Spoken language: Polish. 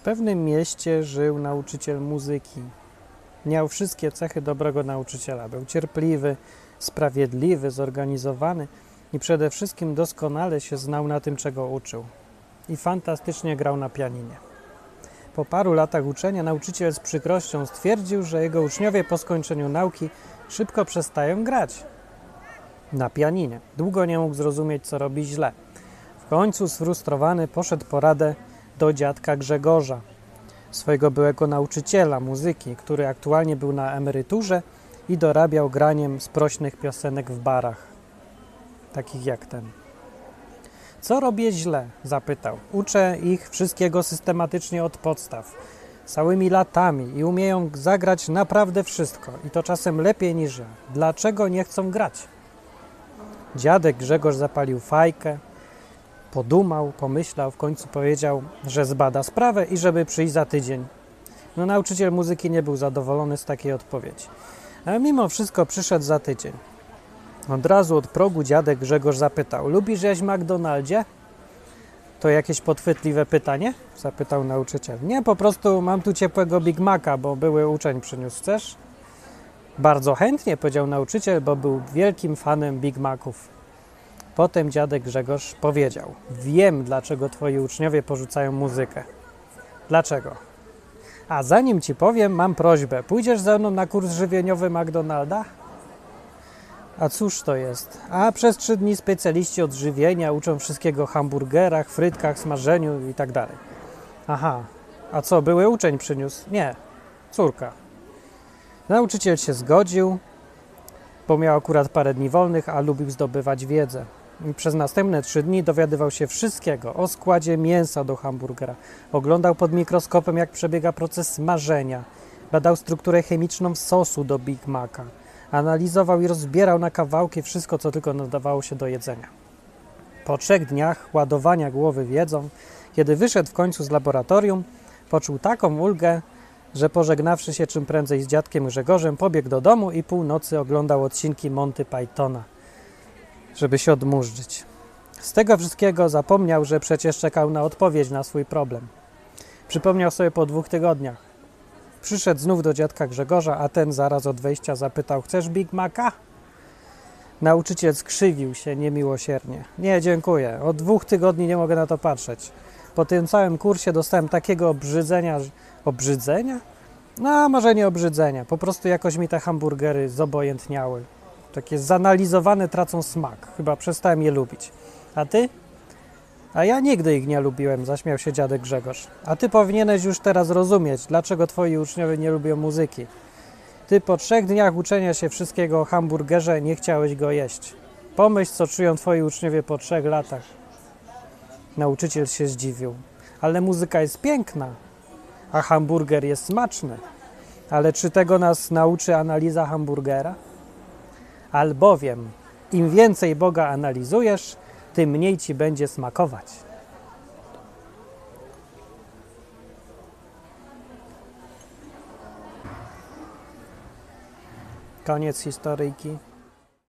W pewnym mieście żył nauczyciel muzyki. Miał wszystkie cechy dobrego nauczyciela. Był cierpliwy, sprawiedliwy, zorganizowany i przede wszystkim doskonale się znał na tym, czego uczył. I fantastycznie grał na pianinie. Po paru latach uczenia nauczyciel z przykrością stwierdził, że jego uczniowie po skończeniu nauki szybko przestają grać na pianinie. Długo nie mógł zrozumieć, co robi źle. W końcu sfrustrowany poszedł po radę do dziadka Grzegorza, swojego byłego nauczyciela muzyki, który aktualnie był na emeryturze i dorabiał graniem sprośnych piosenek w barach, takich jak ten. Co robię źle? zapytał. Uczę ich wszystkiego systematycznie od podstaw, całymi latami i umieją zagrać naprawdę wszystko i to czasem lepiej niż ja. Dlaczego nie chcą grać? Dziadek Grzegorz zapalił fajkę, podumał, pomyślał, w końcu powiedział, że zbada sprawę i żeby przyjść za tydzień. No nauczyciel muzyki nie był zadowolony z takiej odpowiedzi. Ale mimo wszystko przyszedł za tydzień. Od razu od progu dziadek Grzegorz zapytał: Lubisz jeść McDonaldzie? To jakieś podchwytliwe pytanie? Zapytał nauczyciel. Nie, po prostu mam tu ciepłego Big Maca, bo były uczeń przyniósł. Chcesz? Bardzo chętnie, powiedział nauczyciel, bo był wielkim fanem Big Maców. Potem dziadek Grzegorz powiedział: Wiem, dlaczego twoi uczniowie porzucają muzykę. Dlaczego? A zanim ci powiem, mam prośbę. Pójdziesz ze mną na kurs żywieniowy McDonalda? A cóż to jest? A przez trzy dni specjaliści od żywienia uczą wszystkiego o hamburgerach, frytkach, smażeniu i tak dalej. Aha, a co, były uczeń przyniósł? Nie, córka. Nauczyciel się zgodził, bo miał akurat parę dni wolnych, a lubił zdobywać wiedzę. Przez następne trzy dni dowiadywał się wszystkiego o składzie mięsa do hamburgera. Oglądał pod mikroskopem, jak przebiega proces smażenia. Badał strukturę chemiczną sosu do Big Maca. Analizował i rozbierał na kawałki wszystko, co tylko nadawało się do jedzenia. Po trzech dniach ładowania głowy wiedzą, kiedy wyszedł w końcu z laboratorium, poczuł taką ulgę, że pożegnawszy się czym prędzej z dziadkiem Grzegorzem, pobiegł do domu i północy oglądał odcinki Monty Pythona, żeby się odmurzyć. Z tego wszystkiego zapomniał, że przecież czekał na odpowiedź na swój problem. Przypomniał sobie po dwóch tygodniach. Przyszedł znów do dziadka Grzegorza, a ten zaraz od wejścia zapytał: Chcesz Big Maca? Nauczyciel skrzywił się niemiłosiernie. Nie, dziękuję. Od dwóch tygodni nie mogę na to patrzeć. Po tym całym kursie dostałem takiego obrzydzenia. Obrzydzenia? No, może nie obrzydzenia. Po prostu jakoś mi te hamburgery zobojętniały. Takie zanalizowane tracą smak. Chyba przestałem je lubić. A ty? A ja nigdy ich nie lubiłem, zaśmiał się dziadek Grzegorz. A ty powinieneś już teraz rozumieć, dlaczego twoi uczniowie nie lubią muzyki. Ty po trzech dniach uczenia się wszystkiego o hamburgerze nie chciałeś go jeść. Pomyśl, co czują twoi uczniowie po trzech latach. Nauczyciel się zdziwił. Ale muzyka jest piękna, a hamburger jest smaczny. Ale czy tego nas nauczy analiza hamburgera? Albowiem im więcej Boga analizujesz, tym mniej ci będzie smakować. Koniec historyjki.